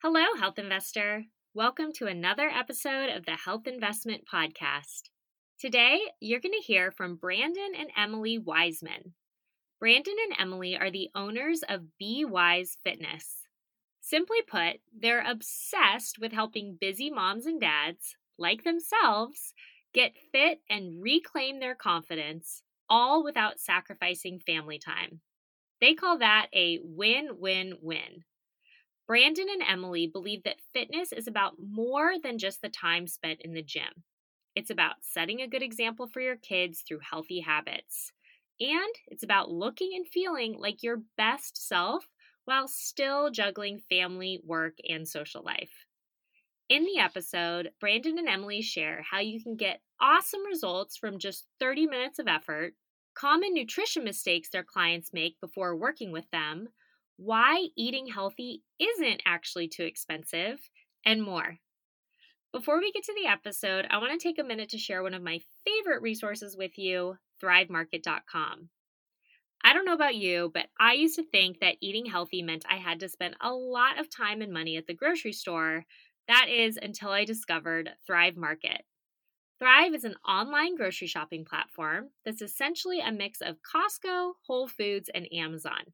Hello, Health Investor. Welcome to another episode of the Health Investment Podcast. Today, you're going to hear from Brandon and Emily Wiseman. Brandon and Emily are the owners of Be Wise Fitness. Simply put, they're obsessed with helping busy moms and dads, like themselves, get fit and reclaim their confidence, all without sacrificing family time. They call that a win win win. Brandon and Emily believe that fitness is about more than just the time spent in the gym. It's about setting a good example for your kids through healthy habits. And it's about looking and feeling like your best self while still juggling family, work, and social life. In the episode, Brandon and Emily share how you can get awesome results from just 30 minutes of effort, common nutrition mistakes their clients make before working with them, why eating healthy isn't actually too expensive, and more. Before we get to the episode, I want to take a minute to share one of my favorite resources with you thrivemarket.com. I don't know about you, but I used to think that eating healthy meant I had to spend a lot of time and money at the grocery store. That is until I discovered Thrive Market. Thrive is an online grocery shopping platform that's essentially a mix of Costco, Whole Foods, and Amazon.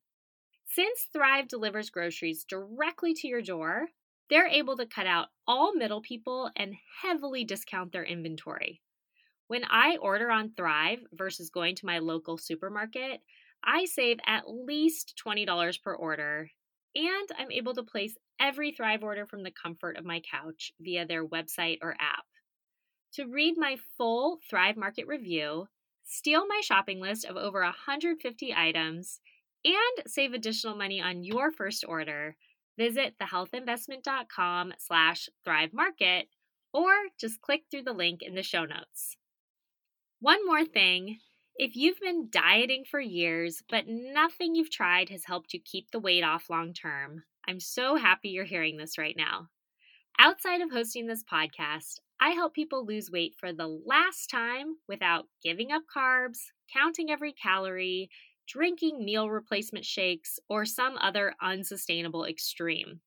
Since Thrive delivers groceries directly to your door, they're able to cut out all middle people and heavily discount their inventory. When I order on Thrive versus going to my local supermarket, I save at least $20 per order, and I'm able to place every Thrive order from the comfort of my couch via their website or app. To read my full Thrive Market review, steal my shopping list of over 150 items, and save additional money on your first order, visit thehealthinvestment.com slash thrive market or just click through the link in the show notes. One more thing. If you've been dieting for years, but nothing you've tried has helped you keep the weight off long term, I'm so happy you're hearing this right now. Outside of hosting this podcast, I help people lose weight for the last time without giving up carbs, counting every calorie, drinking meal replacement shakes, or some other unsustainable extreme.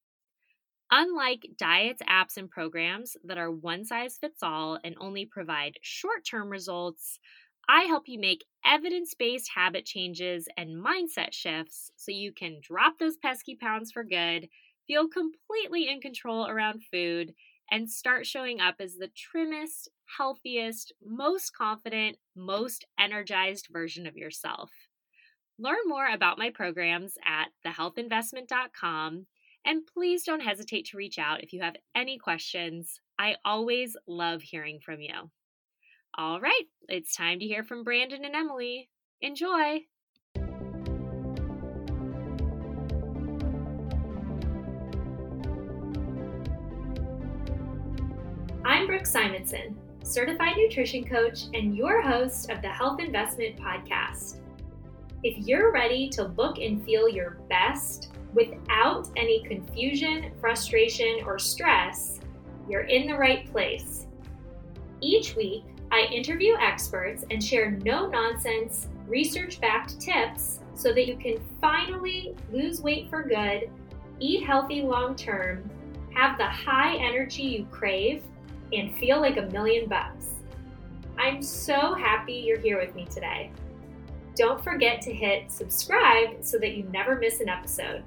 Unlike diets, apps, and programs that are one size fits all and only provide short term results, I help you make evidence based habit changes and mindset shifts so you can drop those pesky pounds for good, feel completely in control around food, and start showing up as the trimmest, healthiest, most confident, most energized version of yourself. Learn more about my programs at thehealthinvestment.com and please don't hesitate to reach out if you have any questions. I always love hearing from you. All right, it's time to hear from Brandon and Emily. Enjoy! I'm Brooke Simonson, certified nutrition coach and your host of the Health Investment Podcast. If you're ready to look and feel your best without any confusion, frustration, or stress, you're in the right place. Each week, I interview experts and share no nonsense, research backed tips so that you can finally lose weight for good, eat healthy long term, have the high energy you crave, and feel like a million bucks. I'm so happy you're here with me today. Don't forget to hit subscribe so that you never miss an episode.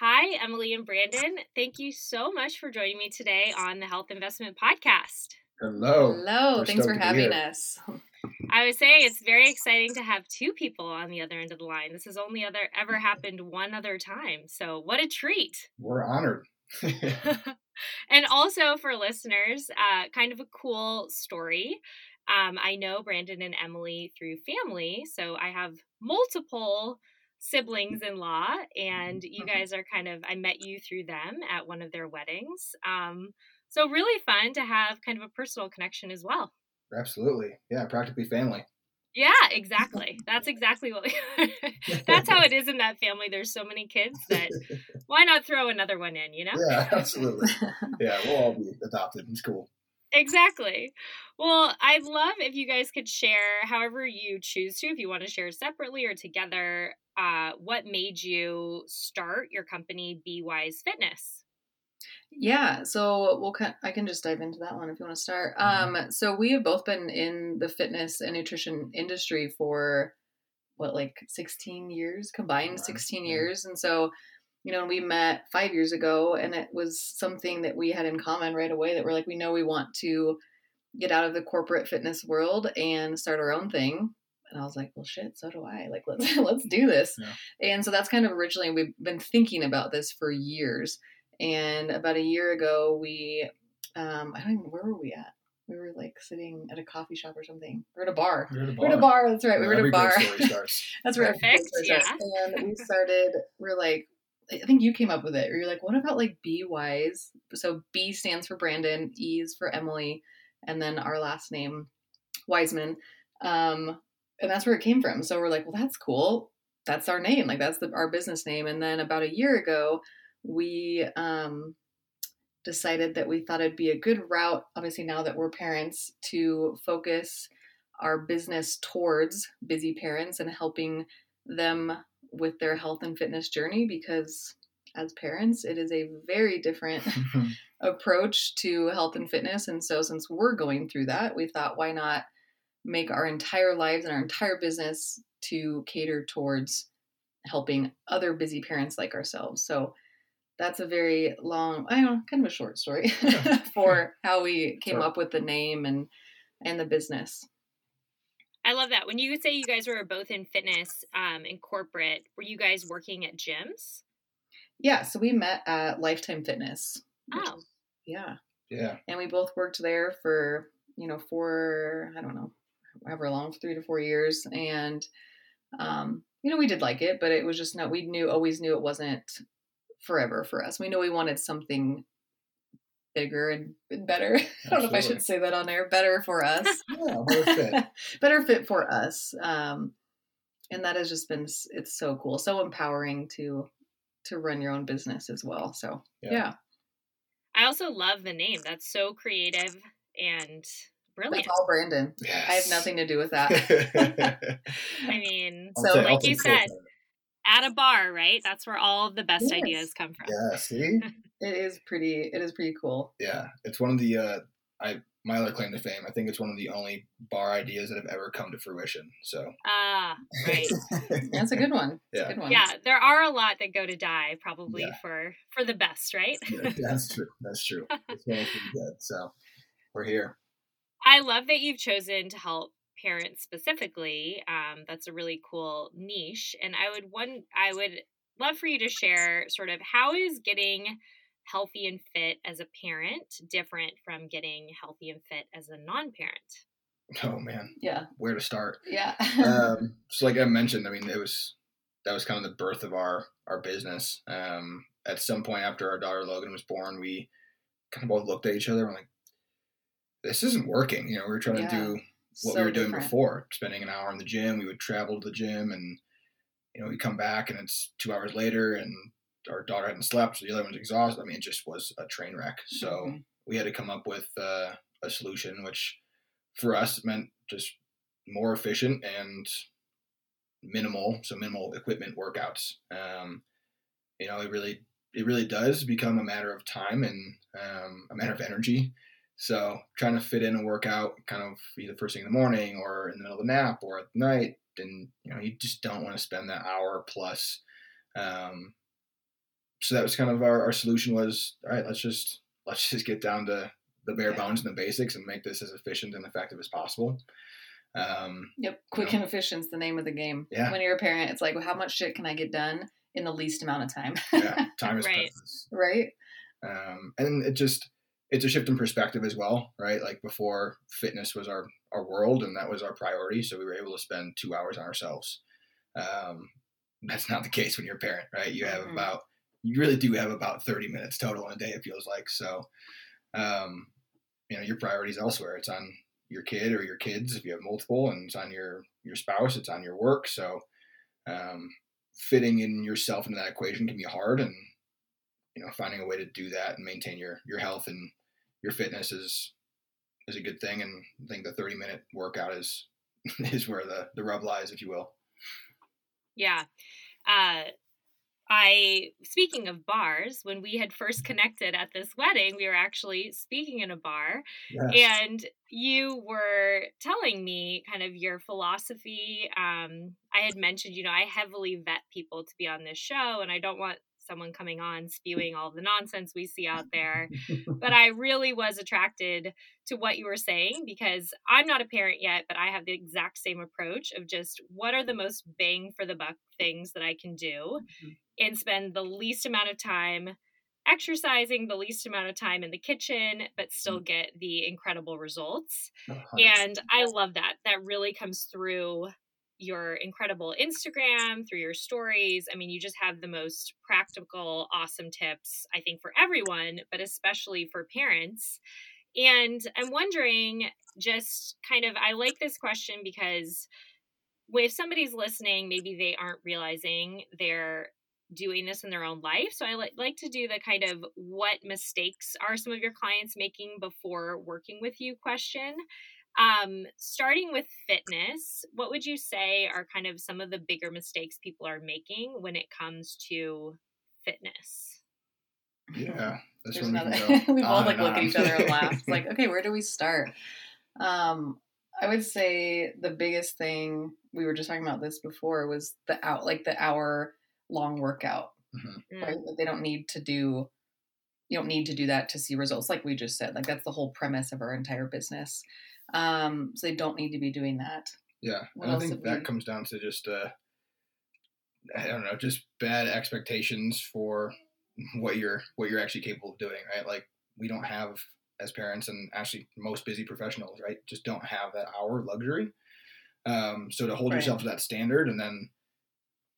Hi, Emily and Brandon. Thank you so much for joining me today on the Health Investment Podcast. Hello. Hello. We're Thanks for having us. I would say it's very exciting to have two people on the other end of the line. This has only other ever happened one other time. So what a treat. We're honored. and also for listeners, uh, kind of a cool story. Um, I know Brandon and Emily through family, so I have multiple siblings in law, and you mm-hmm. guys are kind of, I met you through them at one of their weddings. Um, so, really fun to have kind of a personal connection as well. Absolutely. Yeah, practically family. Yeah, exactly. That's exactly what we That's how it is in that family. There's so many kids that why not throw another one in, you know? Yeah, absolutely. Yeah, we'll all be adopted. It's cool. Exactly. Well, I'd love if you guys could share however you choose to, if you want to share separately or together, uh, what made you start your company Be Wise Fitness? Yeah, so we'll I can just dive into that one if you want to start. Mm-hmm. Um, so we have both been in the fitness and nutrition industry for what like 16 years combined 16 years and so you know we met five years ago and it was something that we had in common right away that we're like we know we want to get out of the corporate fitness world and start our own thing and I was like, well, shit, so do I. Like, let's let's do this. Yeah. And so that's kind of originally we've been thinking about this for years. And about a year ago, we, um, I don't even where were we at? We were like sitting at a coffee shop or something. We're at a bar. We're at a bar. We're at a bar. That's right. we were at a bar. that's where Perfect. Yeah. And we started. We're like, I think you came up with it. Or You're like, what about like Be Wise? So B stands for Brandon, E is for Emily, and then our last name, Wiseman. Um, and that's where it came from. So we're like, well, that's cool. That's our name. Like that's the, our business name. And then about a year ago, we um, decided that we thought it'd be a good route, obviously now that we're parents, to focus our business towards busy parents and helping them with their health and fitness journey because as parents it is a very different approach to health and fitness and so since we're going through that we thought why not make our entire lives and our entire business to cater towards helping other busy parents like ourselves. So that's a very long, I don't know, kind of a short story for how we came sure. up with the name and and the business. I love that. When you say you guys were both in fitness um, and corporate, were you guys working at gyms? Yeah, so we met at Lifetime Fitness. Oh, yeah, yeah. And we both worked there for you know for I don't know however long, three to four years. And, um, you know, we did like it, but it was just not, we knew, always knew it wasn't forever for us. We knew we wanted something bigger and better. Absolutely. I don't know if I should say that on air. Better for us. yeah, better fit. better fit for us. Um, and that has just been it's so cool, so empowering to to run your own business as well. So yeah. yeah. I also love the name. That's so creative and Brilliant. That's all Brandon. Yes. I have nothing to do with that. I mean, so like you said, at a bar, right? That's where all of the best yes. ideas come from. Yeah, see? It is pretty it is pretty cool. Yeah. It's one of the uh I my other claim to fame. I think it's one of the only bar ideas that have ever come to fruition. So ah, right, that's a good one. That's yeah, good one. yeah. There are a lot that go to die, probably yeah. for for the best, right? yeah, that's true. That's true. It's pretty good. So we're here. I love that you've chosen to help parents specifically. Um, that's a really cool niche, and I would one I would love for you to share sort of how is getting healthy and fit as a parent different from getting healthy and fit as a non-parent. Oh man, yeah, where to start? Yeah, um, so like I mentioned, I mean, it was that was kind of the birth of our our business. Um, at some point after our daughter Logan was born, we kind of both looked at each other and like, this isn't working. You know, we were trying yeah, to do what so we were doing different. before, spending an hour in the gym. We would travel to the gym and, you know, we come back and it's two hours later and our daughter hadn't slept, so the other one's exhausted. I mean, it just was a train wreck. So mm-hmm. we had to come up with uh, a solution, which for us meant just more efficient and minimal, so minimal equipment workouts. Um, you know, it really it really does become a matter of time and um, a matter of energy so trying to fit in a workout kind of either first thing in the morning or in the middle of the nap or at night, and you know you just don't want to spend that hour plus. Um, so that was kind of our, our solution was all right. Let's just let's just get down to the bare bones and the basics and make this as efficient and effective as possible. Um, yep, quick you know, and efficient is the name of the game. Yeah. When you're a parent, it's like, well, how much shit can I get done in the least amount of time? yeah, time is right. precious. Right. Um, and it just it's a shift in perspective as well, right? Like before, fitness was our our world, and that was our priority. So we were able to spend two hours on ourselves. Um, that's not the case when you're a parent, right? You have mm-hmm. about you really do have about 30 minutes total in a day. It feels like so. Um, you know, your priorities elsewhere. It's on your kid or your kids if you have multiple, and it's on your your spouse. It's on your work. So, um, fitting in yourself into that equation can be hard, and you know finding a way to do that and maintain your your health and your fitness is is a good thing and I think the 30 minute workout is is where the the rub lies if you will yeah uh, I, speaking of bars, when we had first connected at this wedding, we were actually speaking in a bar, Yes. and you were telling me kind of your philosophy. Um, I had mentioned, you know, I heavily vet people to be on this show, and I don't want someone coming on spewing all the nonsense we see out there. But I really was attracted to what you were saying because I'm not a parent yet, but I have the exact same approach of just what are the most bang for the buck things that I can do and spend the least amount of time exercising, the least amount of time in the kitchen, but still mm. get the incredible results. And I love that. That really comes through your incredible Instagram, through your stories. I mean, you just have the most practical, awesome tips, I think, for everyone, but especially for parents. And I'm wondering, just kind of, I like this question because if somebody's listening, maybe they aren't realizing they're doing this in their own life. So I like like to do the kind of what mistakes are some of your clients making before working with you question. Um, starting with fitness, what would you say are kind of some of the bigger mistakes people are making when it comes to fitness? Yeah, this There's one we another. can go we on both like look at each other and laugh. It's like, okay, where do we start? Um, I would say the biggest thing we were just talking about this before was the out like the hour long workout. Mhm. Right? That They don't need to do. You don't need to do that to see results, like we just said. Like that's the whole premise of our entire business. Um, so they don't need to be doing that. Yeah, What and I think that we- comes down to just uh, I don't know, just bad expectations for what you're what you're actually capable of doing, right? Like we don't have as parents and actually most busy professionals, right? Just don't have that hour luxury. Um, so to hold Right. yourself to that standard and then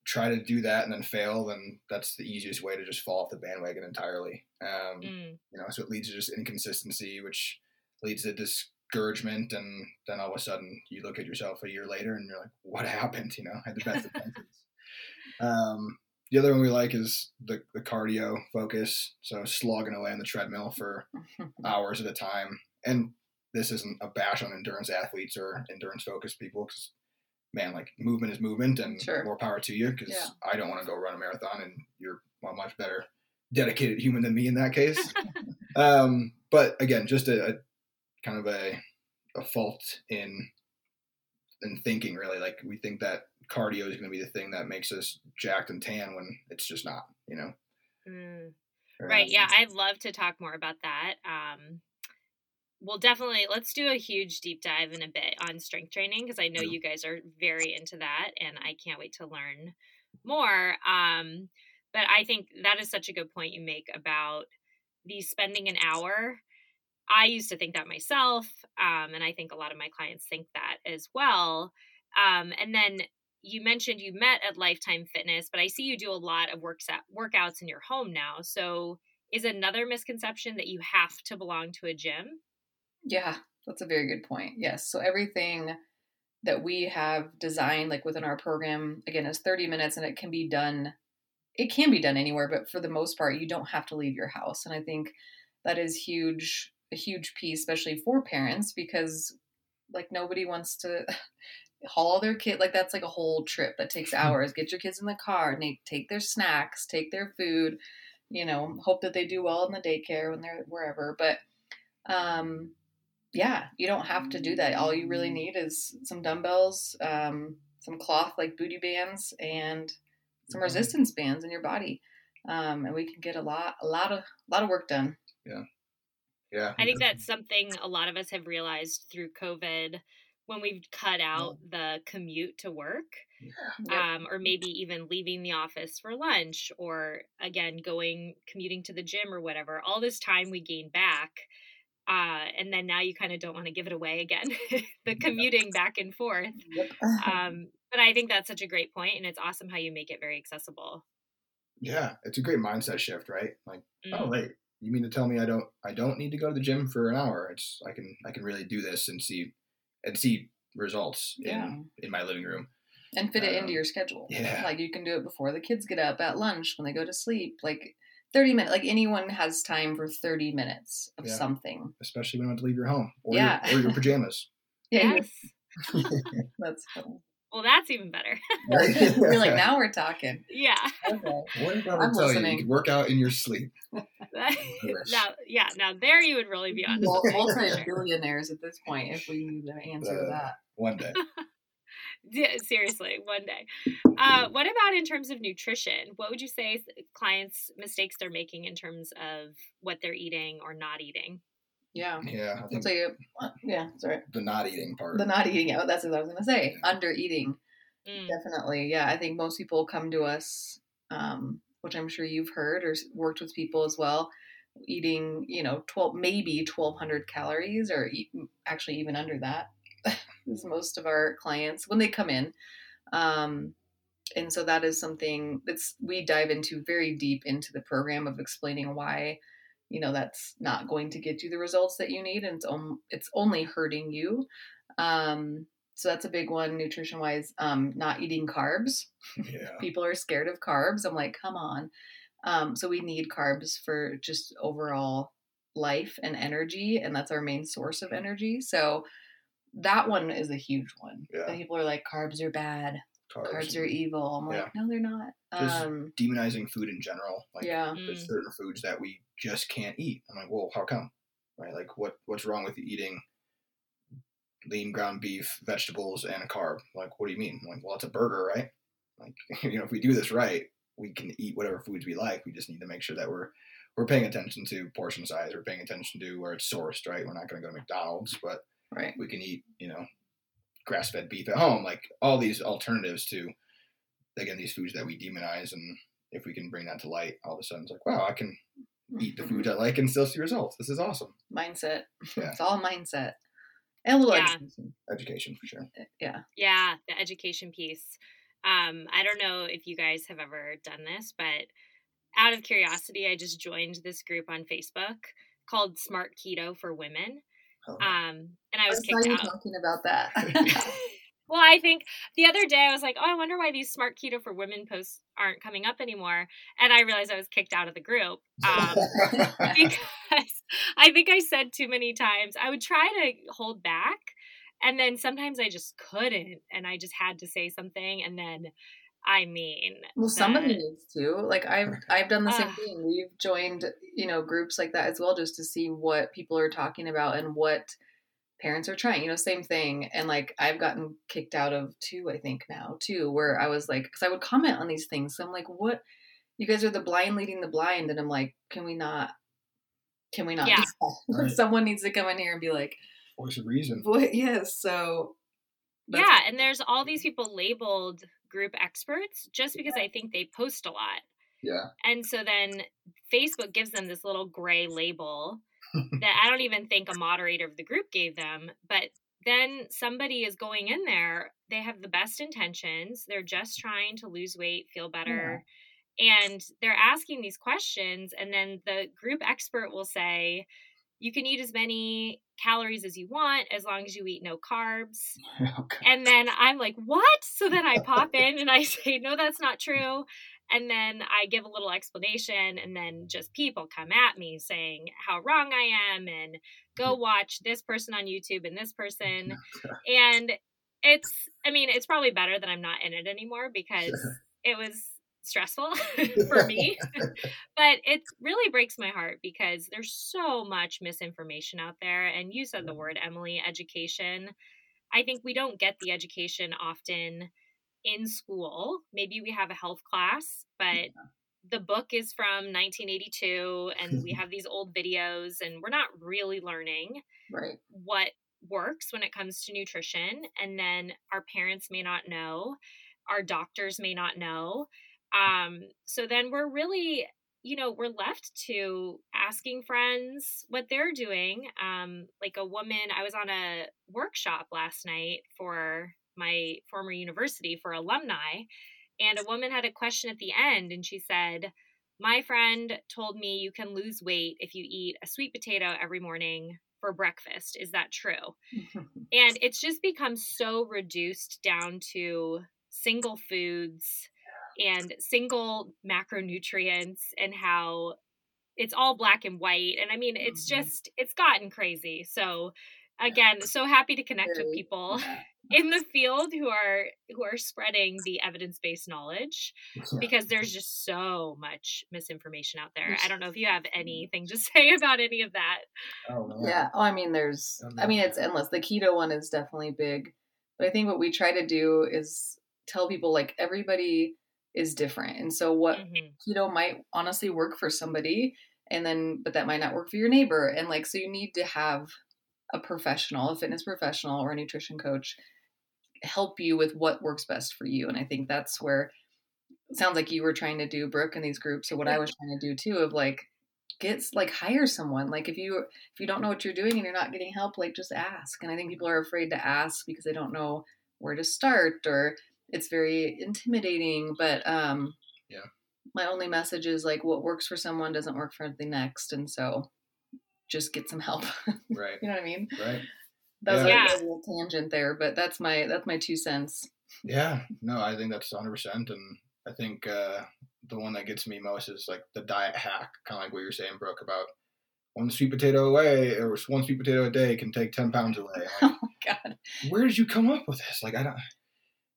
try to do that and then fail, then that's the easiest way to just fall off the bandwagon entirely. Um, Mm, you know, so it leads to just inconsistency, which leads to discouragement, and then all of a sudden you look at yourself a year later and you're like, "What happened?" You know, I had the best intentions. Um, the other one we like is the, the cardio focus, so slogging away on the treadmill for hours at a time. And this isn't a bash on endurance athletes or endurance focused people, because man, like movement is movement, and Sure. more power to you. Because Yeah. I don't want to go run a marathon, and you're a much better dedicated human than me in that case. um, but again, just a, a kind of a a fault in in thinking. Really, like we think that cardio is going to be the thing that makes us jacked and tan when it's just not. You know. mm. Right. Yeah, I'd love to talk more about that. Um, we'll definitely let's do a huge deep dive in a bit on strength training because I know you guys are very into that, and I can't wait to learn more. Um, but I think that is such a good point you make about the spending an hour. I used to think that myself, um, and I think a lot of my clients think that as well. Um, and then you mentioned you met at Lifetime Fitness, but I see you do a lot of works at, workouts in your home now. So is another misconception that you have to belong to a gym? Yeah, that's a very good point. Yes. So everything that we have designed, like within our program, again, is 30 minutes and it can be done. It can be done anywhere, but for the most part, you don't have to leave your house. And I think that is huge, a huge piece, especially for parents, because like nobody wants to haul their kid. Like that's like a whole trip that takes hours. Get your kids in the car and take their snacks, take their food, you know, hope that they do well in the daycare when they're wherever. But, um, yeah, you don't have to do that. All you really need is some dumbbells, um, some cloth like booty bands, and some Mhm. resistance bands in your body, um, and we can get a lot, a lot of, a lot of work done. Yeah. Yeah. I think that's something a lot of us have realized through COVID when we've cut out the commute to work. Yep. um, or maybe even leaving the office for lunch, or again going commuting to the gym or whatever. All this time we gain back, uh, and then now you kind of don't want to give it away again. the commuting back and forth. Yep. Um, but I think that's such a great point, and it's awesome how you make it very accessible. Yeah, it's a great mindset shift, right? Like, oh Mm. wait, you mean to tell me I don't I don't need to go to the gym for an hour? It's I can I can really do this and see and see results Yeah. in in my living room. and fit it into Um, your schedule. yeah. Like you can do it before the kids get up, at lunch, when they go to sleep. Like 30 minutes, like anyone has time for 30 minutes of Yeah. something. Especially when you have to leave your home or Yeah. your, or your pajamas. Yeah, Yes. that's funny. Well, that's even better. You're like, now we're talking. Yeah. Okay. What if I would I'm tell you you listening. could work out in your sleep? now, yeah, now there you would really be on. Mul- the same multi-billionaires at this point if we knew the answer to Uh, that. One day. Yeah, seriously, one day. Uh, what about in terms of nutrition? What would you say clients' mistakes they're making in terms of what they're eating or not eating? Yeah. Yeah, I think tell you. Yeah, sorry. the not eating part. The not eating. Oh, that's what I was going to say. Yeah. Under eating. Mm, Definitely. Yeah. I think most people come to us, um, which I'm sure you've heard or worked with people as well, eating, you know, 12, maybe 1200 calories or e- actually even under that is most of our clients when they come in. Um, and so that is something that's we dive into very deep into the program of explaining why you know that's not going to get you the results that you need and it's, on, it's only hurting you um, so that's a big one nutrition wise um, not eating carbs yeah. people are scared of carbs i'm like come on um, so we need carbs for just overall life and energy and that's our main source of energy so that one is a huge one Yeah. people are like carbs are bad Carbs. carbs are evil i'm like Yeah. no they're not Just- um, Demonizing food in general. Like yeah there's mm, certain foods that we just can't eat. I'm like, well, how come? Right? Like, what what's wrong with eating lean ground beef, vegetables, and a carb? Like, what do you mean? I'm like, well, it's a burger, right? Like, you know, if we do this right, we can eat whatever foods we like. We just need to make sure that we're we're paying attention to portion size. We're paying attention to where it's sourced, right? We're not going to go to McDonald's, but right we can eat, you know, grass fed beef at home. Like all these alternatives to, again, these foods that we demonize. And if we can bring that to light, all of a sudden it's like, wow, I can eat the foods I like and still see results. This is awesome. mindset Yeah. it's all mindset and a little Yeah. education. Education for sure. yeah yeah, the education piece. Um, I don't know if you guys have ever done this, but out of curiosity, I just joined this group on Facebook called Smart Keto for Women. Oh, Um, and I was saw kicked you out. talking about that well, I think the other day I was like, oh, I wonder why these smart keto for women posts aren't coming up anymore. And I realized I was kicked out of the group um, because I think I said too many times. I would try to hold back, and then sometimes I just couldn't, and I just had to say something. And then, I mean, well somebody the- needs to like i've i've done the same thing we've joined you know groups like that as well just to see what people are talking about and what parents are trying you know same thing and like i've gotten kicked out of two i think now too where i was like because i would comment on these things so i'm like what you guys are the blind leading the blind and i'm like can we not can we not Yeah. Right. someone needs to come in here and be like Voice of reason. Boy, yes. So that's- yeah, and there's all these people labeled group experts just because I think they post a lot. Yeah. And so then Facebook gives them this little gray label that I don't even think a moderator of the group gave them. But then somebody is going in there, they have the best intentions. They're just trying to lose weight, feel better. And they're asking these questions. And then the group expert will say, you can eat as many calories as you want as long as you eat no carbs. okay. Oh, and then I'm like, what? So then I pop in and I say, no, that's not true. And then I give a little explanation, and then just people come at me saying how wrong I am and go mm. watch this person on YouTube and this person. And it's, I mean, it's probably better that I'm not in it anymore because Sure. it was stressful for me. but it really breaks my heart because there's so much misinformation out there. And you said the mm-hmm. word, Emily, education. I think we don't get the education often in school. Maybe we have a health class, but the book is from 1982 and we have these old videos and we're not really learning right. what works when it comes to nutrition and then our parents may not know our doctors may not know um, so then we're really you know we're left to asking friends what they're doing um, like a woman i was on a workshop last night for my former university for alumni and a woman had a question at the end and she said my friend told me you can lose weight if you eat a sweet potato every morning for breakfast. Is that true? And it's just become so reduced down to single foods and single macronutrients and how it's all black and white. And I mean, it's Mhm. just, it's gotten crazy. So, again, so happy to connect with people Yeah. in the field who are who are spreading the evidence-based knowledge because there's just so much misinformation out there. I don't know if you have anything to say about any of that. Oh, yeah. Oh, I mean, there's. I mean, it's endless. The keto one is definitely big, but I think what we try to do is tell people like everybody is different, and so what mm-hmm. keto might honestly work for somebody, and then but that might not work for your neighbor, and like so you need to have a professional, a fitness professional, or a nutrition coach help you with what works best for you. And I think that's where it sounds like you were trying to do Brooke in these groups, or what I was trying to do too, of like get like hire someone. Like if you if you don't know what you're doing and you're not getting help, like just ask. And I think people are afraid to ask because they don't know where to start or it's very intimidating. But um yeah. My only message is like what works for someone doesn't work for the next. And so just get some help. Right. you know what I mean? Right. That was yeah. a little tangent there, but that's my that's my two cents. Yeah, no, I think that's 100, percent and I think uh, the one that gets me most is like the diet hack, kind of like what you're saying, Brooke, about one sweet potato away or one sweet potato a day can take 10 pounds away. Like, oh my god, where did you come up with this? Like I don't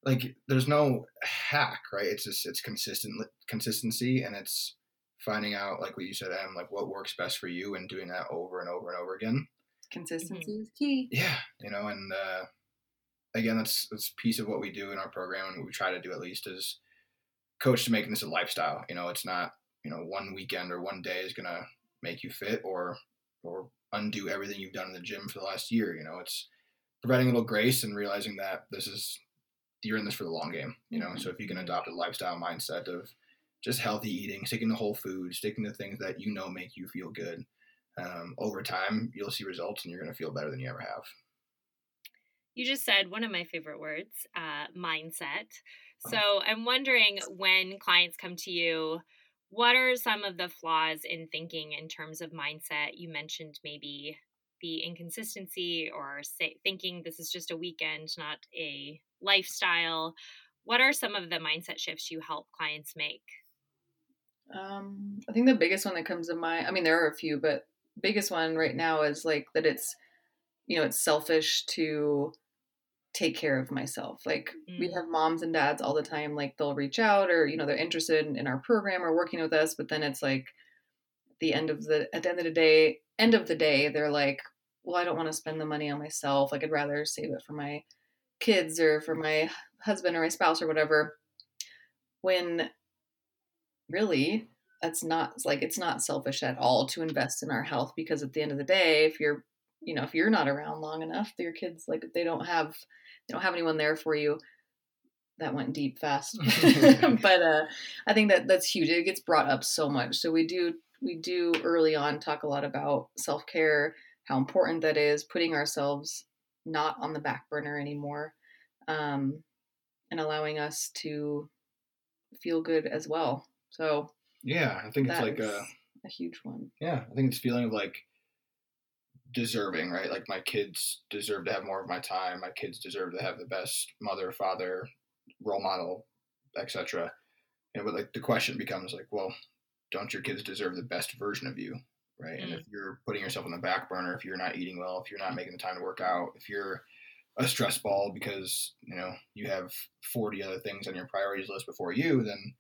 like. There's no hack, right? It's just it's consistent consistency, and it's finding out like what you said, Em, like what works best for you, and doing that over and over and over again consistency mm-hmm. is key. Yeah, you know, and uh, again, that's that's piece of what we do in our program, and what we try to do at least is coach to making this a lifestyle. You know, it's not you know one weekend or one day is gonna make you fit or or undo everything you've done in the gym for the last year. You know, it's providing a little grace and realizing that this is you're in this for the long game. You know, mm-hmm. so if you can adopt a lifestyle mindset of just healthy eating, sticking to whole food, sticking to things that you know make you feel good, um, over time, you'll see results and you're going to feel better than you ever have. You just said one of my favorite words, uh, mindset. So I'm wondering when clients come to you, what are some of the flaws in thinking in terms of mindset? You mentioned maybe the inconsistency or say, thinking this is just a weekend, not a lifestyle. What are some of the mindset shifts you help clients make? Um, I think the biggest one that comes to mind, I mean, there are a few, but biggest one right now is like that it's you know it's selfish to take care of myself like mm. we have moms and dads all the time like they'll reach out or you know they're interested in, in our program or working with us but then it's like the end of the at the end of the day end of the day they're like well i don't want to spend the money on myself like i'd rather save it for my kids or for my husband or my spouse or whatever when really that's not like it's not selfish at all to invest in our health because at the end of the day if you're you know if you're not around long enough your kids like they don't have they don't have anyone there for you. That went deep fast. But uh i think that that's huge. It gets brought up so much. So we do we do early on talk a lot about self-care how important that is putting ourselves not on the back burner anymore um and allowing us to feel good as well so yeah, I think it's like a a huge one. Yeah, I think it's feeling of like deserving, right? Like my kids deserve to have more of my time. My kids deserve to have the best mother, father, role model, etc. And but like the question becomes like, well, don't your kids deserve the best version of you, right? Mm. And if you're putting yourself on the back burner, if you're not eating well, if you're not making the time to work out, if you're a stress ball because you know you have 40 other things on your priorities list before you, then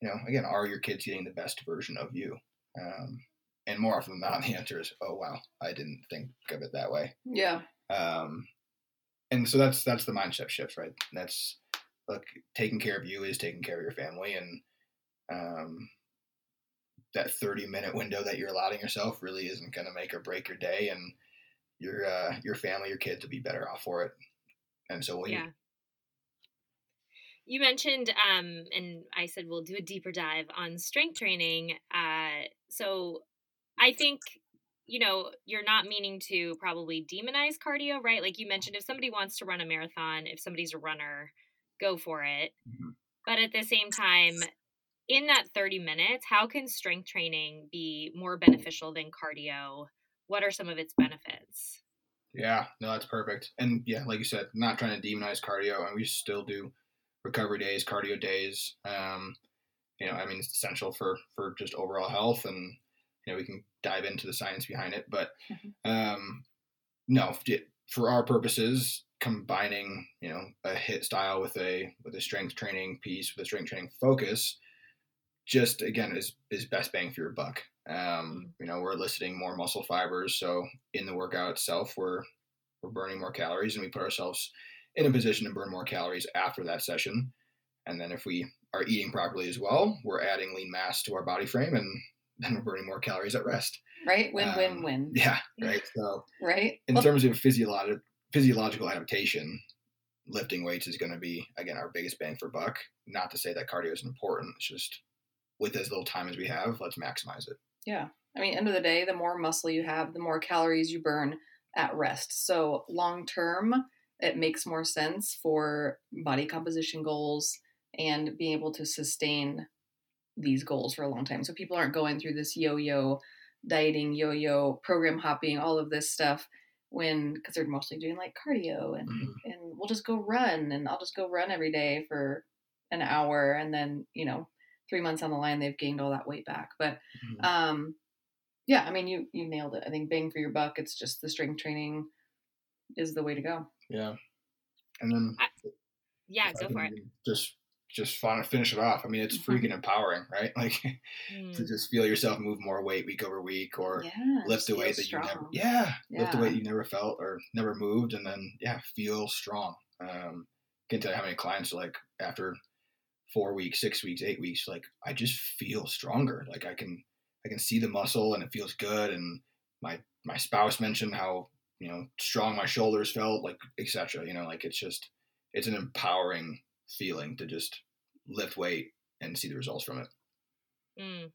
you know, again, are your kids getting the best version of you? Um, and more often than not, the answer is, oh wow, I didn't think of it that way. Yeah. Um, and so that's that's the mindset shift, right? That's look, taking care of you is taking care of your family, and um, that thirty minute window that you're allowing yourself really isn't going to make or break your day, and your uh, your family, your kids will be better off for it. And so will yeah. you you mentioned um and i said we'll do a deeper dive on strength training uh so i think you know you're not meaning to probably demonize cardio right like you mentioned if somebody wants to run a marathon if somebody's a runner go for it mm-hmm. but at the same time in that 30 minutes how can strength training be more beneficial than cardio what are some of its benefits yeah no that's perfect and yeah like you said not trying to demonize cardio and we still do recovery days, cardio days. Um, you know, I mean, it's essential for for just overall health, and you know, we can dive into the science behind it. But mm-hmm. um, no, for our purposes, combining you know a HIIT style with a with a strength training piece with a strength training focus just again is is best bang for your buck. Um, you know we're eliciting more muscle fibers so in the workout itself we're we're burning more calories and we put ourselves in a position to burn more calories after that session. And then if we are eating properly as well we're adding lean mass to our body frame and then we're burning more calories at rest. Right? Win Um, win. win yeah right? So right? in Well, terms of physiological physiological adaptation, lifting weights is going to be again our biggest bang for buck. Not to say that cardio isn't important. It's just with as little time as we have, let's maximize it. Yeah. I mean, end of the day, the more muscle you have, the more calories you burn at rest. So long term, it makes more sense for body composition goals and being able to sustain these goals for a long time. So people aren't going through this yo-yo dieting, yo-yo program hopping, all of this stuff when because they're mostly doing like cardio and Mhm. and we'll just go run and I'll just go run every day for an hour and then, you know, 3 months on the line they've gained all that weight back. But Mhm. um yeah i mean you you nailed it i think bang for your buck it's just the strength training is the way to go yeah, and then Yeah, go for it. Just just fun finish it off. I mean, it's Mhm. freaking empowering, right? Like Mm. to just feel yourself move more weight week over week, or yeah lift the weight that you never strong. yeah, lift the Yeah. weight you never felt or never moved and then yeah feel strong um can't tell you how many clients are like after four weeks six weeks eight weeks like i just feel stronger like i can i can see the muscle and it feels good and my my spouse mentioned how you know strong my shoulders felt like etc you know like it's just it's an empowering feeling to just lift weight and see the results from it Mm.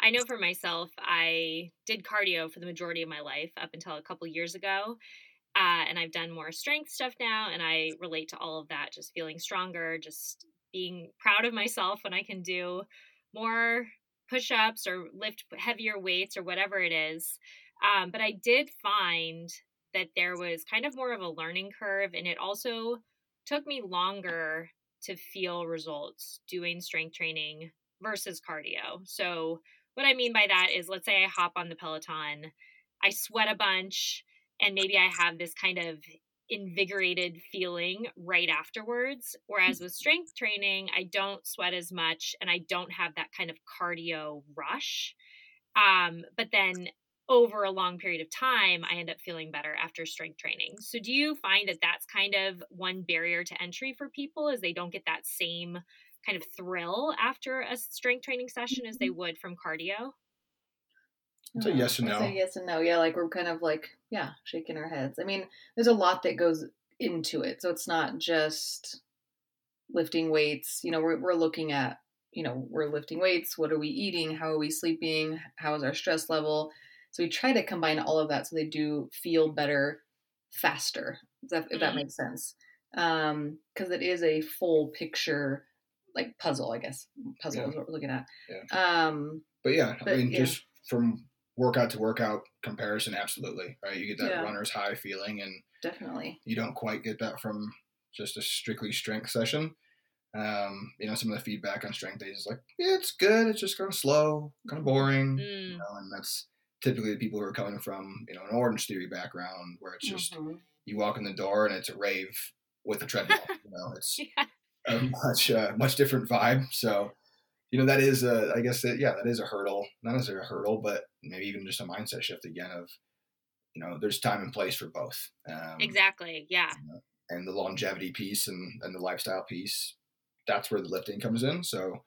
I know for myself, I did cardio for the majority of my life up until a couple years ago. Uh, and I've done more strength stuff now, and I relate to all of that, just feeling stronger, just being proud of myself when I can do more push ups or lift heavier weights or whatever it is. Um, but I did find that there was kind of more of a learning curve, and it also took me longer to feel results doing strength training versus cardio. So, what I mean by that is let's say I hop on the Peloton, I sweat a bunch, and maybe I have this kind of invigorated feeling right afterwards. Whereas with strength training, I don't sweat as much and I don't have that kind of cardio rush. Um, but then over a long period of time, I end up feeling better after strength training. So, do you find that that's kind of one barrier to entry for people, is they don't get that same kind of thrill after a strength training session as they would from cardio? It's a yes and no. say yes and no. Yeah like we're kind of like yeah shaking our heads. I mean there's a lot that goes into it. So it's not just lifting weights. You know we're, we're looking at you know we're lifting weights. What are we eating? How are we sleeping? How is our stress level? So we try to combine all of that so they do feel better faster if that, if that Mm. makes sense. Um because it is a full picture like puzzle i guess. Puzzle Yeah. is what we're looking at. Yeah. um But yeah, I mean, yeah. just from workout to workout comparison, absolutely, right? You get that Yeah. runner's high feeling, and definitely you don't quite get that from just a strictly strength session. Um, you know, some of the feedback on strength days is like, yeah, it's good. It's just kind of slow, kind of boring, Mm. you know, and that's typically the people who are coming from, you know, an Orange Theory background where it's just Mhm. you walk in the door and it's a rave with a treadmill. you know, it's Yeah. a much uh, much different vibe. So, you know, that is a I guess that yeah, that is a hurdle. Not necessarily a hurdle, but maybe even just a mindset shift again of, you know, there's time and place for both. Um, Exactly. Yeah. And the longevity piece and, and the lifestyle piece, that's where the lifting comes in. So,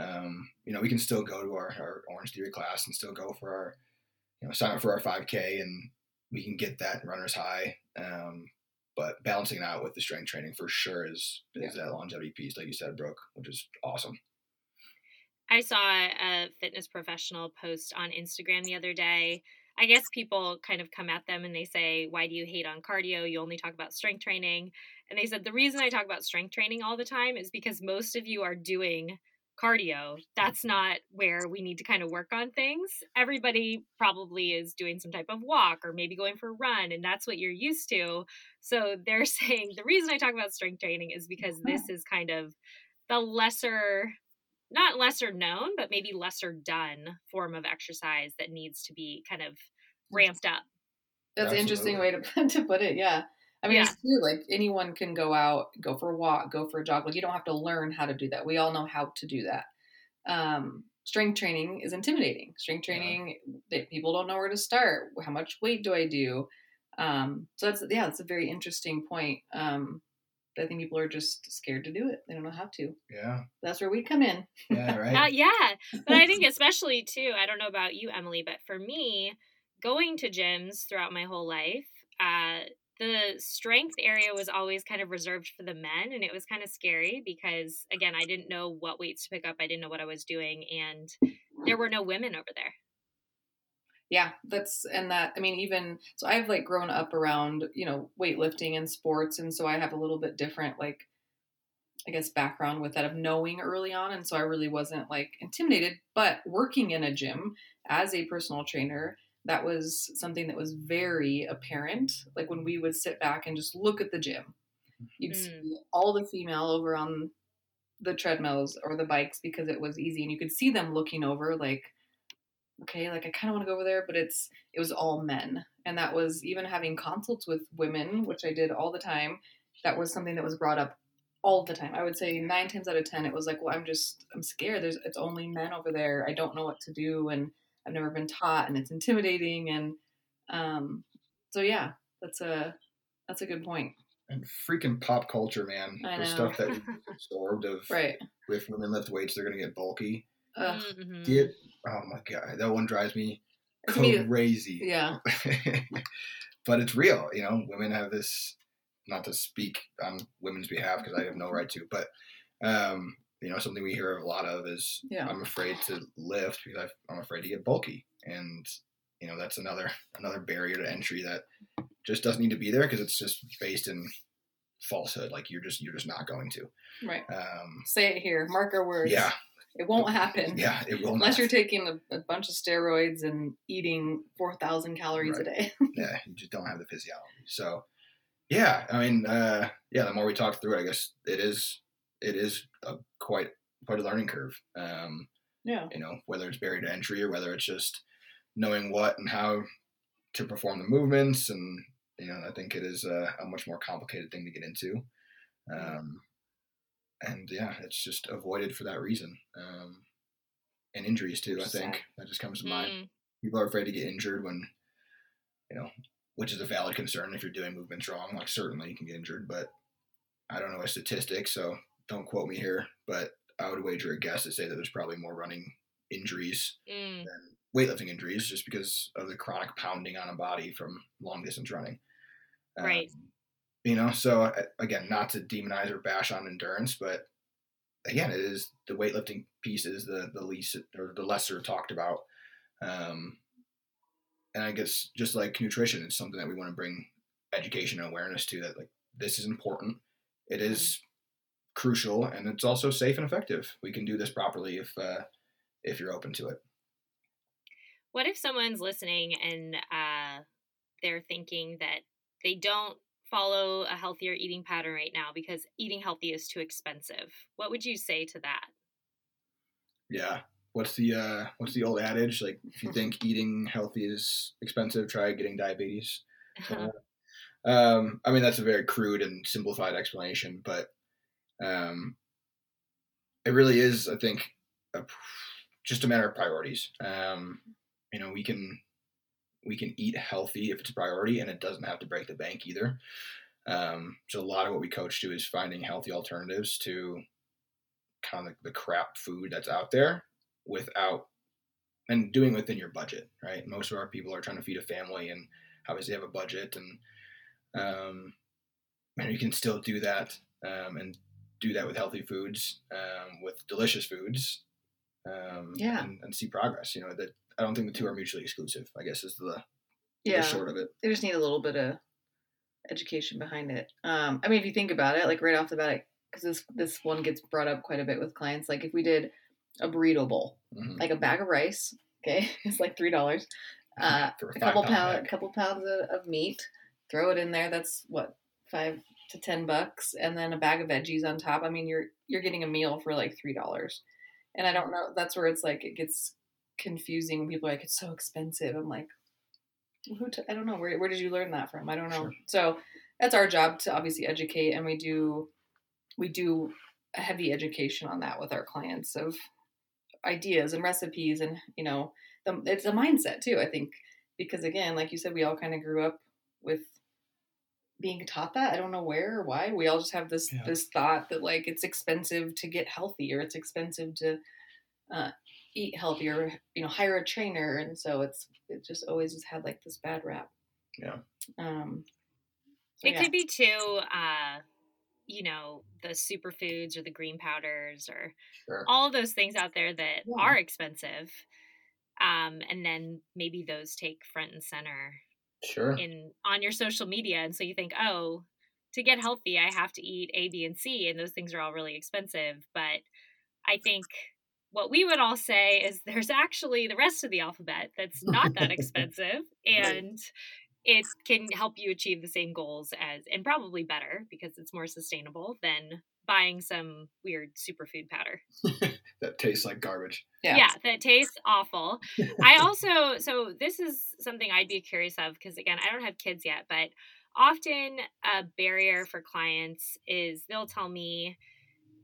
um, you know, we can still go to our, our Orange Theory class and still go for our, you know, sign up for our 5K and we can get that runner's high. Um, but balancing it out with the strength training for sure is is that longevity piece, like you said, Brooke, which is awesome. I saw a fitness professional post on Instagram the other day. I guess people kind of come at them and they say, Why do you hate on cardio? You only talk about strength training. And they said, The reason I talk about strength training all the time is because most of you are doing cardio. That's not where we need to kind of work on things. Everybody probably is doing some type of walk or maybe going for a run, and that's what you're used to. So they're saying, The reason I talk about strength training is because this is kind of the lesser not lesser known, but maybe lesser done form of exercise that needs to be kind of ramped up. That's an interesting way to to put it. Yeah. I mean, Yeah. it's true. Like anyone can go out, go for a walk, go for a jog. Like you don't have to learn how to do that. We all know how to do that. Um, strength training is intimidating. Strength Yeah. training, that people don't know where to start. How much weight do I do? Um, so that's yeah, that's a very interesting point. Um, I think people are just scared to do it. They don't know how to. Yeah. That's where we come in. Yeah. Right. Uh, yeah, but I think especially too. I don't know about you, Emily, but for me, going to gyms throughout my whole life, uh, the strength area was always kind of reserved for the men, and it was kind of scary because again, I didn't know what weights to pick up. I didn't know what I was doing, and there were no women over there. Yeah, that's and that I mean even so I've like grown up around, you know, weightlifting and sports and so I have a little bit different like I guess background with that of knowing early on and so I really wasn't like intimidated, but working in a gym as a personal trainer, that was something that was very apparent like when we would sit back and just look at the gym. You'd Mm. see all the female over on the treadmills or the bikes because it was easy and you could see them looking over like okay like i kind of want to go over there but it's it was all men and that was even having consults with women which i did all the time that was something that was brought up all the time i would say nine times out of ten it was like well i'm just i'm scared there's it's only men over there i don't know what to do and i've never been taught and it's intimidating and um so yeah that's a that's a good point And freaking pop culture, man. I the know. stuff that absorbed of right if women lift weights, they're gonna get bulky. Mhm. Get oh my god, that one drives me crazy. yeah but it's real, you know. Women have this. Not to speak on women's behalf because I have no right to, but um, you know, something we hear a lot of is Yeah. I'm afraid to lift because I'm afraid to get bulky, and you know that's another another barrier to entry that just doesn't need to be there because it's just based in falsehood. Like you're just you're just not going to. right Um, say it here mark our words yeah, it won't happen yeah, it will Unless not. you're taking a, a bunch of steroids and eating 4,000 calories a day. yeah, you just don't have the physiology. So, yeah, I mean, uh, yeah, the more we talk through it, I guess it is it is a quite quite a learning curve. Um, yeah. you know, whether it's barrier to entry or whether it's just knowing what and how to perform the movements, and you know, I think it is a, a much more complicated thing to get into. Um, and yeah, it's just avoided for that reason. Um, and injuries too. I think Sad. that just comes to mind Mm. people are afraid to get injured when you know which is a valid concern if you're doing movements wrong like certainly you can get injured but i don't know a statistic so don't quote me here but i would wager a guess to say that there's probably more running injuries Mm. than weightlifting injuries just because of the chronic pounding on a body from long distance running Um, Right. You know so uh, again not to demonize or bash on endurance but again it is the weightlifting piece is the the least or the lesser talked about um, and I guess just like nutrition, it's something that we want to bring education and awareness to that like this is important. It is crucial and it's also safe and effective. We can do this properly if uh, if you're open to it. What if someone's listening and uh, they're thinking that they don't follow a healthier eating pattern right now because eating healthy is too expensive? What would you say to that? Yeah. What's the uh, what's the old adage? Like if you think eating healthy is expensive, try getting diabetes. Um, I mean, that's a very crude and simplified explanation, but um, it really is, I think, a, just a matter of priorities. Um, you know, we can we can eat healthy if it's a priority, and it doesn't have to break the bank either. Um, so a lot of what we coach to is finding healthy alternatives to kind of the, the crap food that's out there without and doing within your budget, right? Most of our people are trying to feed a family and obviously have a budget and um, and you can still do that um, and do that with healthy foods, um, with delicious foods, um, Yeah. and, and see progress. You know that I don't think the two are mutually exclusive. I guess is the, Yeah. the short of it. They just need a little bit of education behind it. Um, I mean, if you think about it, like right off the bat, because this this one gets brought up quite a bit with clients. Like if we did a burrito bowl, Mhm. like a bag of rice, okay, it's like three dollars. Uh, a couple pound bag. couple pounds of, of meat, throw it in there. That's what five to ten bucks, and then a bag of veggies on top. I mean, you're you're getting a meal for like three dollars, and I don't know. That's where it's like it gets confusing when people are like it's so expensive. I'm like, who? T- I don't know. Where where did you learn that from? I don't know. Sure. So that's our job to obviously educate, and we do we do a heavy education on that with our clients of ideas and recipes, and you know, the, it's a mindset too. I think because again, like you said, we all kind of grew up with being taught that. I don't know where or why. We all just have this Yeah. this thought that like it's expensive to get healthy or it's expensive to uh, eat healthier, you know hire a trainer, and so it's it just always has had like this bad rap. Yeah. Um. so It yeah. could be too, uh, you know, the superfoods or the green powders or Sure. all of those things out there that Yeah. are expensive. Um, and then maybe those take front and center Sure. in on your social media, and so you think, oh, to get healthy, I have to eat A, B, and C, and those things are all really expensive. But I think what we would all say is there's actually the rest of the alphabet that's not that expensive, and it can help you achieve the same goals as, and probably better because it's more sustainable than buying some weird superfood powder. that tastes like garbage. yeah. Yeah, that tastes awful. I also, so this is something I'd be curious of because, again, I don't have kids yet, but often a barrier for clients is they'll tell me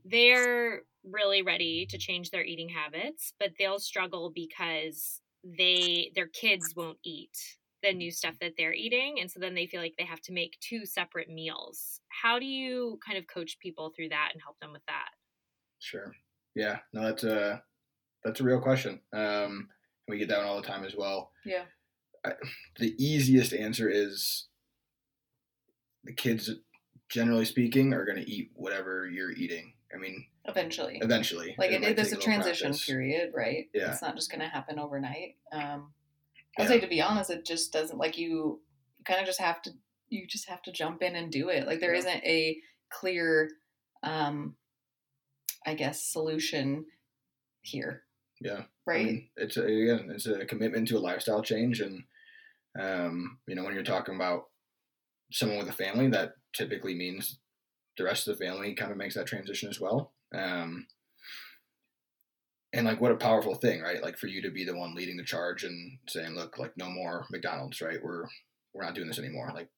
they're really ready to change their eating habits, but they'll struggle because they their kids won't eat the new stuff that they're eating and so then they feel like they have to make two separate meals. How do you kind of coach people through that and help them with that? Sure. Yeah. No, that's a that's a real question. Um, we get that one all the time as well. Yeah. The easiest answer is the kids, generally speaking, are going to eat whatever you're eating. I mean, Eventually. eventually. Like it, might there's a transition practice. period, right? Yeah. It's not just going to happen overnight. Um, I'd Yeah. say to be honest, it just doesn't like you. You kind of just have to. You just have to jump in and do it. Like there Yeah. not a clear, um, I guess, solution here, Yeah. I right? mean, it's a, again, it's a commitment to a lifestyle change, and um, you know, when you're talking about someone with a family, that typically means the rest of the family kind of makes that transition as well. Um, and like, what a powerful thing, right? Like for you to be the one leading the charge and saying, "Look, like no more McDonald's, right? We're we're not doing this anymore." Like,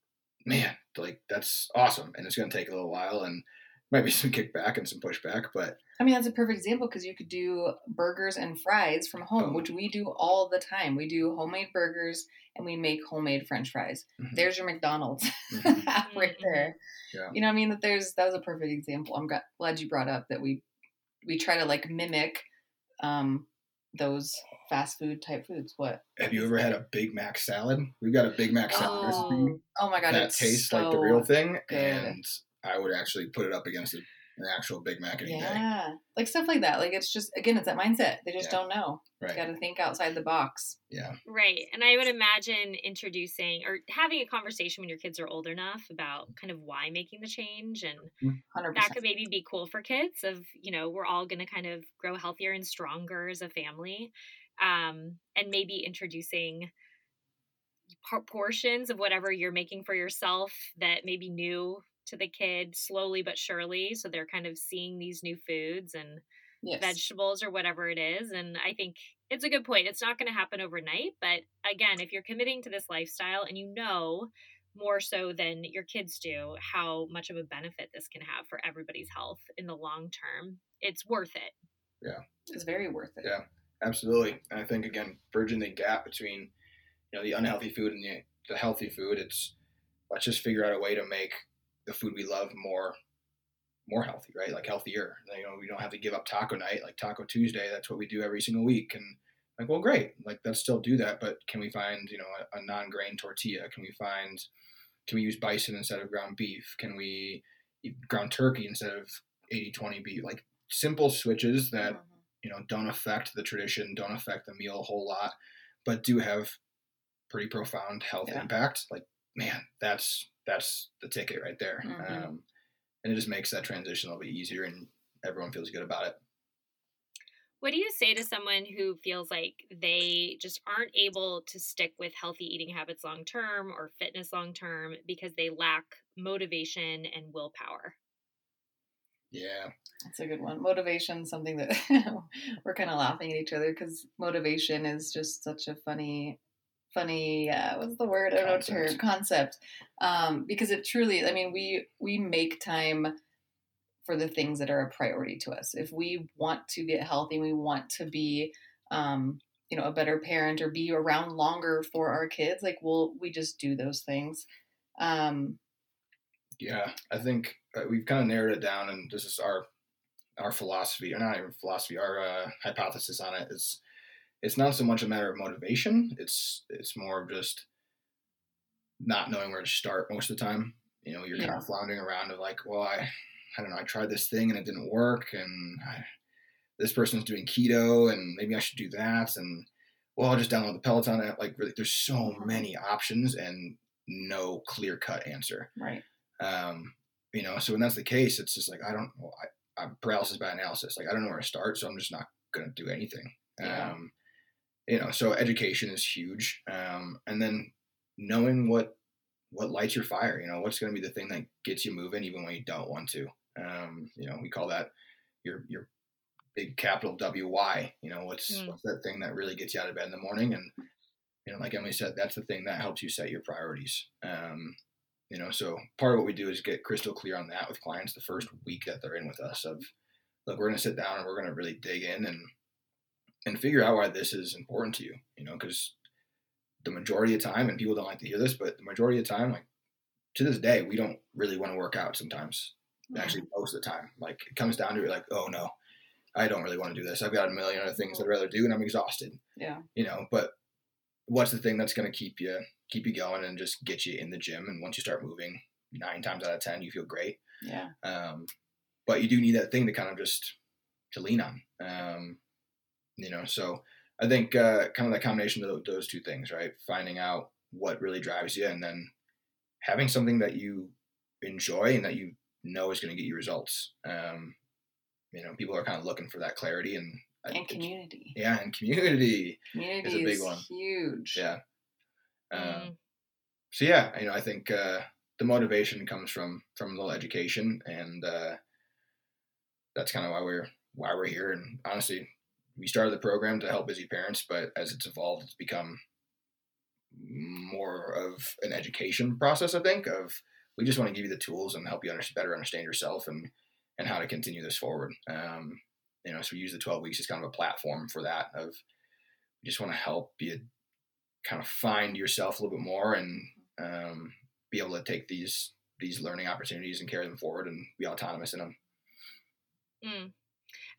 man, like that's awesome, and it's going to take a little while, and might be some kickback and some pushback, but I mean, that's a perfect example because you could do burgers and fries from home, Boom. which we do all the time. We do homemade burgers and we make homemade French fries. Mhm. There's your McDonald's Mhm. right there. Yeah. You know, what I mean that there's that was a perfect example. I'm glad you brought up that we we try to like mimic um those fast food type foods. What? Have you ever had a Big Mac salad? We've got a Big Mac salad recipe Oh my god, that it's tastes so, like the real thing, good. and I would actually put it up against an actual Big Mac any day. Yeah, like stuff like that. Like it's just again, it's that mindset. They just Yeah. don't know. Right. Got to think outside the box. Yeah. Right. And I would imagine introducing or having a conversation when your kids are old enough about kind of why making the change and Hundred that could maybe be cool for kids of, you know, we're all going to kind of grow healthier and stronger as a family. Um, and maybe introducing portions of whatever you're making for yourself that may be new to the kid slowly but surely so they're kind of seeing these new foods and Yes. vegetables or whatever it is. And I think it's a good point. It's not going to happen overnight. But again, if you're committing to this lifestyle and you know more so than your kids do how much of a benefit this can have for everybody's health in the long term, it's worth it. Yeah. It's very worth it. Yeah. Absolutely. And I think again, bridging the gap between you know the unhealthy food and the, the healthy food, it's let's just figure out a way to make the food we love more more healthy, right? Like healthier. You know, we don't have to give up taco night, like Taco Tuesday. That's what we do every single week. And like, well, great. Like, let's still do that. But can we find, you know, a, a non-grain tortilla? Can we find, can we use bison instead of ground beef? Can we eat ground turkey instead of 80-20 beef? Like simple switches that Mhm. you know don't affect the tradition, don't affect the meal a whole lot, but do have pretty profound health Yeah. impact. Like, man, that's that's the ticket right there. Mhm. Um, and it just makes that transition a little bit easier, and everyone feels good about it. What do you say to someone who feels like they just aren't able to stick with healthy eating habits long term or fitness long term because they lack motivation and willpower? Yeah, That's a good one. Motivation, something that we're kind of laughing at each other because motivation is just such a funny, funny uh, what's the word? I don't know concept. um, because it truly i mean we we make time for the things that are a priority to us. If we want to get healthy we want to be um, you know a better parent or be around longer for our kids like we'll we just do those things. Um, Yeah, I think uh, we've kind of narrowed it down, and this is our our philosophy, or not even philosophy, our uh, hypothesis on it is it's not so much a matter of motivation. It's it's more of just not knowing where to start most of the time. You know, you're kind of floundering around of like, well, I I don't know, I tried this thing and it didn't work, and I, this person's doing keto, and maybe I should do that, and well, I'll just download the Peloton app. Like, really, there's so many options and no clear cut answer. right Um, you know, so when that's the case, it's just like I don't. Well, I, I'm paralysis by analysis. Like I don't know where to start, so I'm just not gonna do anything. Yeah. Um, you know, so education is huge, um, and then knowing what what lights your fire. You know, what's gonna be the thing that gets you moving, even when you don't want to. Um, you know, we call that your your big capital W Y. You know, what's Mm. what's that thing that really gets you out of bed in the morning and you know, like Emily said, that's the thing that helps you set your priorities. Um, you know, so part of what we do is get crystal clear on that with clients the first week that they're in with us. Of look, we're going to sit down and we're going to really dig in and and figure out why this is important to you. You know, because the majority of time, and people don't like to hear this, but the majority of time, like to this day, we don't really want to work out. Sometimes, actually, most of the time, like it comes down to it, like, oh no, I don't really want to do this. I've got a million other things I'd rather do, and I'm exhausted yeah you know but what's the thing that's going to keep you keep you going and just get you in the gym and once you start moving nine times out of ten you feel great yeah um, but you do need that thing to kind of just to lean on um, you know so i think uh, kind of the combination of those two things right finding out what really drives you and then having something that you enjoy and that you know is going to get you results um, you know people are kind of looking for that clarity and I and community yeah and community community is a big one. huge yeah um, Mm. so yeah, you know, I think uh, the motivation comes from from a little education, and uh, that's kind of why we're why we're here. And honestly, we started the program to help busy parents, but as it's evolved, it's become more of an education process. I think of we just want to give you the tools and help you under, better understand yourself and and how to continue this forward. Um, you know, so we use the twelve weeks as kind of a platform for that. Of we just want to help you kind of find yourself a little bit more and um, be able to take these these learning opportunities and carry them forward and be autonomous in them. Mm.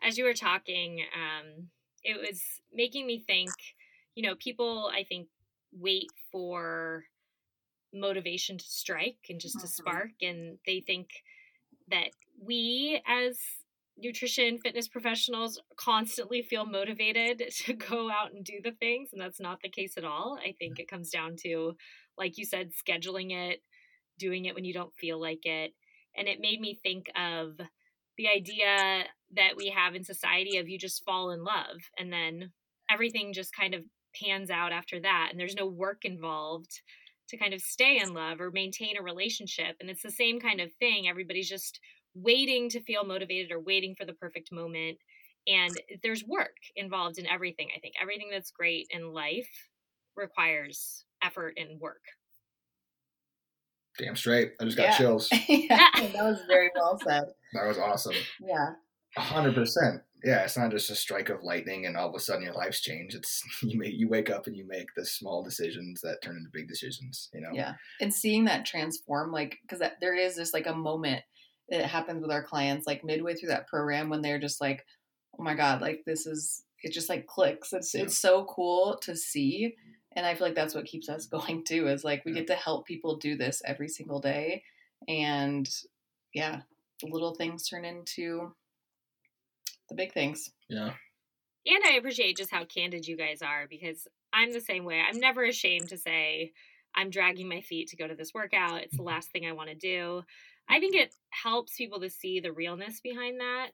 As you were talking, um, it was making me think. You know, people I think wait for motivation to strike and just to Mhm. spark, and they think that we as nutrition fitness professionals constantly feel motivated to go out and do the things and that's not the case at all i think it comes down to like you said scheduling it doing it when you don't feel like it and it made me think of the idea that we have in society of you just fall in love and then everything just kind of pans out after that and there's no work involved to kind of stay in love or maintain a relationship and it's the same kind of thing everybody's just waiting to feel motivated or waiting for the perfect moment and there's work involved in everything i think everything that's great in life requires effort and work Damn straight. I just got Yeah. chills. yeah, that was very well said. That was awesome. Yeah, A hundred percent. Yeah, it's not just a strike of lightning and all of a sudden your life's changed. It's you make you wake up and you make the small decisions that turn into big decisions. You know. yeah, and seeing that transform, like, because there is just like a moment that happens with our clients, like midway through that program, when they're just like, "Oh my god, like this is," it just like clicks. It's Yeah. it's so cool to see, and I feel like that's what keeps us going too. Is like we Yeah. get to help people do this every single day, and yeah, the little things turn into the big things. Yeah. And I appreciate just how candid you guys are because I'm the same way. I'm never ashamed to say I'm dragging my feet to go to this workout. It's the last thing I want to do. I think it helps people to see the realness behind that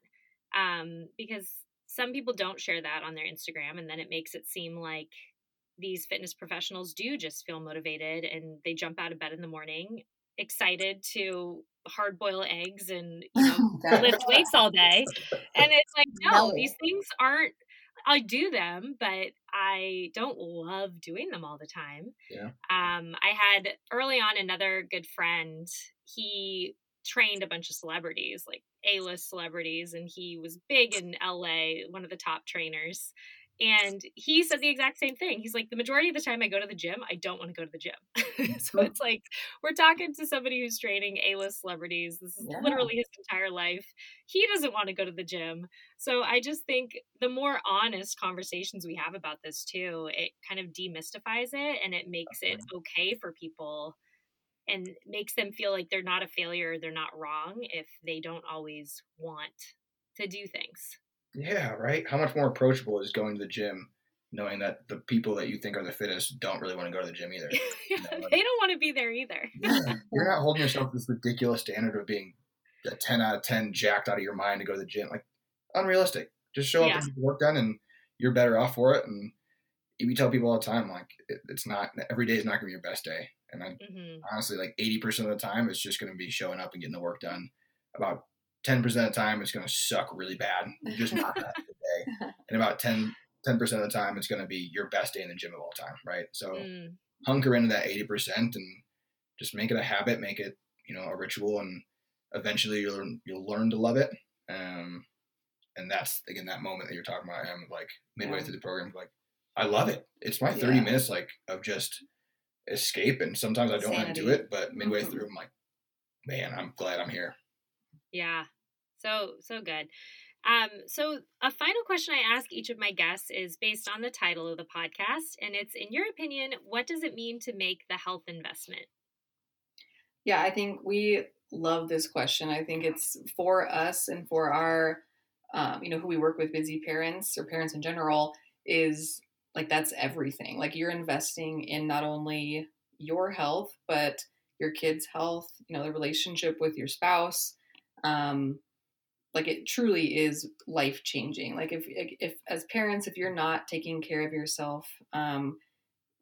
um, because some people don't share that on their Instagram, and then it makes it seem like these fitness professionals do just feel motivated and they jump out of bed in the morning excited to hard boil eggs and you know lift weights all day. And it's like, no, No. these things aren't, I do them, but I don't love doing them all the time. Yeah. Um, I had early on another good friend. He trained a bunch of celebrities, like A list celebrities, and he was big in LA, one of the top trainers. And he said the exact same thing. He's like, the majority of the time I go to the gym, I don't want to go to the gym. so it's like we're talking to somebody who's training A list celebrities. This is Yeah. literally his entire life. He doesn't want to go to the gym. So I just think the more honest conversations we have about this too, it kind of demystifies it and it makes it okay for people and makes them feel like they're not a failure, they're not wrong if they don't always want to do things. Yeah, right. How much more approachable is going to the gym, knowing that the people that you think are the fittest don't really want to go to the gym either. they don't want to be there either. Yeah. You're not holding yourself to this ridiculous standard of being a 10 out of 10 jacked out of your mind to go to the gym. Like, unrealistic. Just show up Yeah. and get the work done, and you're better off for it. And we tell people all the time, like, it, it's not, every day is not going to be your best day. And I hmm honestly, like 80% of the time, it's just going to be showing up and getting the work done. About 10% of the time, it's going to suck really bad. You're just not going to have a good day. And about 10, 10% of the time, it's going to be your best day in the gym of all time, right? So Mm, hunker into that 80% and just make it a habit, make it, you know, a ritual. And eventually you'll, learn- you'll learn to love it. Um, and that's, again, that moment that you're talking about, I'm like midway Yeah. through the program, like, I love it. It's my 30 Yeah. minutes, like, of just escape. And sometimes I don't want to do it, but midway Mhm. through, I'm like, man, I'm glad I'm here. Yeah. So so good. Um, so a final question I ask each of my guests is based on the title of the podcast, and it's in your opinion, what does it mean to make the health investment? Yeah, I think we love this question. I think it's for us and for our, um, you know, who we work with, busy parents or parents in general, is like that's everything. Like you're investing in not only your health, but your kids' health, you know, the relationship with your spouse. Um, like it truly is life changing. Like if, if as parents, if you're not taking care of yourself, um,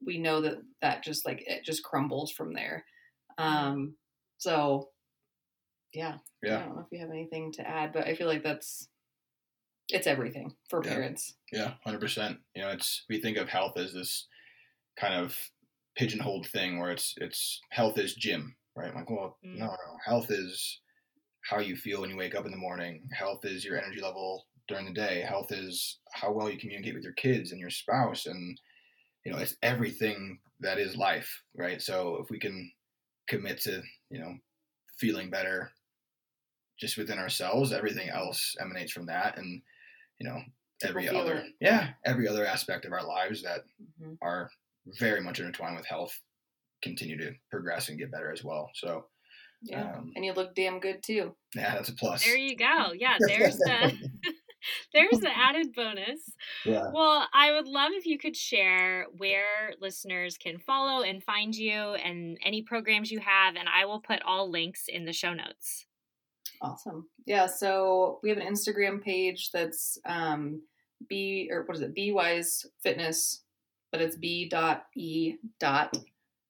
we know that that just like it just crumbles from there. Um, so yeah, yeah. I don't know if you have anything to add, but I feel like that's it's everything for Yeah. parents. Yeah, hundred percent. You know, it's we think of health as this kind of pigeonholed thing where it's it's health is gym, right? Like, well, Mm. no, no, health is how you feel when you wake up in the morning. Health is your energy level during the day. Health is how well you communicate with your kids and your spouse, and you know, it's everything that is life, right? So if we can commit to you know feeling better just within ourselves, everything else emanates from that, and you know every other it. yeah every other aspect of our lives that hmm are very much intertwined with health continue to progress and get better as well so Yeah, um, and you look damn good too. yeah that's a plus There you go. Yeah, there's the there's the added bonus. yeah Well, I would love if you could share where listeners can follow and find you and any programs you have, and I will put all links in the show notes. Awesome. Yeah, so we have an Instagram page that's um B or what is it? BE WISE Fitness, but it's B dot E dot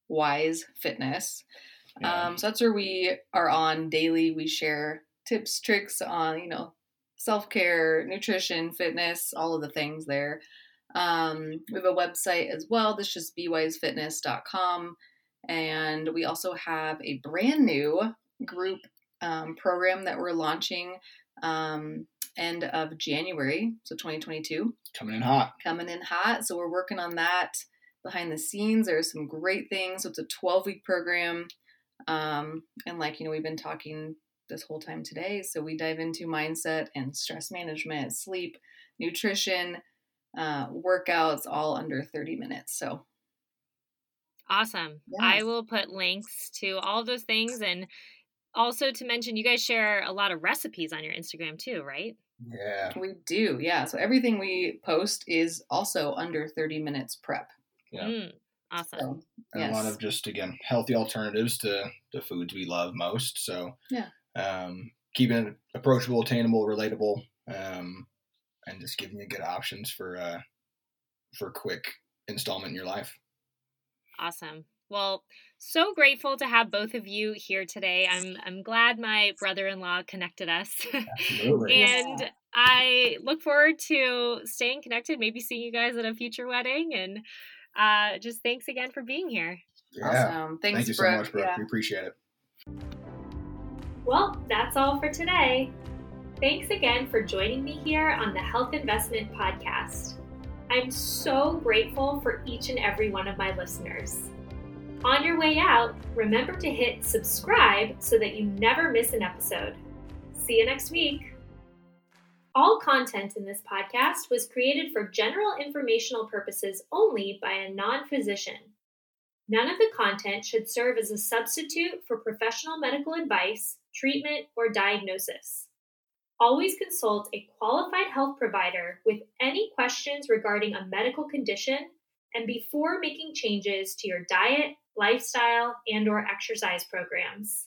Wise Fitness. Yeah. Um, so that's where we are on daily. We share tips, tricks on, you know, self care, nutrition, fitness, all of the things there. Um, we have a website as well. That's just bwisefitness.com. And we also have a brand new group um, program that we're launching um, end of January, so 2022 coming in hot coming in hot. So we're working on that behind the scenes. There's some great things. So it's a 12 week program. Um, and like, you know, we've been talking this whole time today. So we dive into mindset and stress management, sleep, nutrition, uh, workouts, all under 30 minutes. So Awesome. I will put links to all those things and also to mention you guys share a lot of recipes on your Instagram too, right? yeah we do. Yeah. So everything we post is also under 30 minutes prep. Yeah. Mm, awesome. So, and a lot of just again healthy alternatives to the foods we love most so Yeah. um keeping it approachable attainable relatable um and just giving you good options for uh for quick installment in your life Awesome. Well, so grateful to have both of you here today. I'm I'm glad my brother-in-law connected us. Absolutely. and I look forward to staying connected, maybe seeing you guys at a future wedding. And uh, just thanks again for being here. Yeah. Awesome. Thanks, Thank you Brooke. so much, Brooke. Yeah. We appreciate it. Well, that's all for today. Thanks again for joining me here on the Health Investment Podcast. I'm so grateful for each and every one of my listeners. On your way out, remember to hit subscribe so that you never miss an episode. See you next week. All content in this podcast was created for general informational purposes only by a non physician. None of the content should serve as a substitute for professional medical advice, treatment, or diagnosis. Always consult a qualified health provider with any questions regarding a medical condition and before making changes to your diet, lifestyle, and or exercise programs.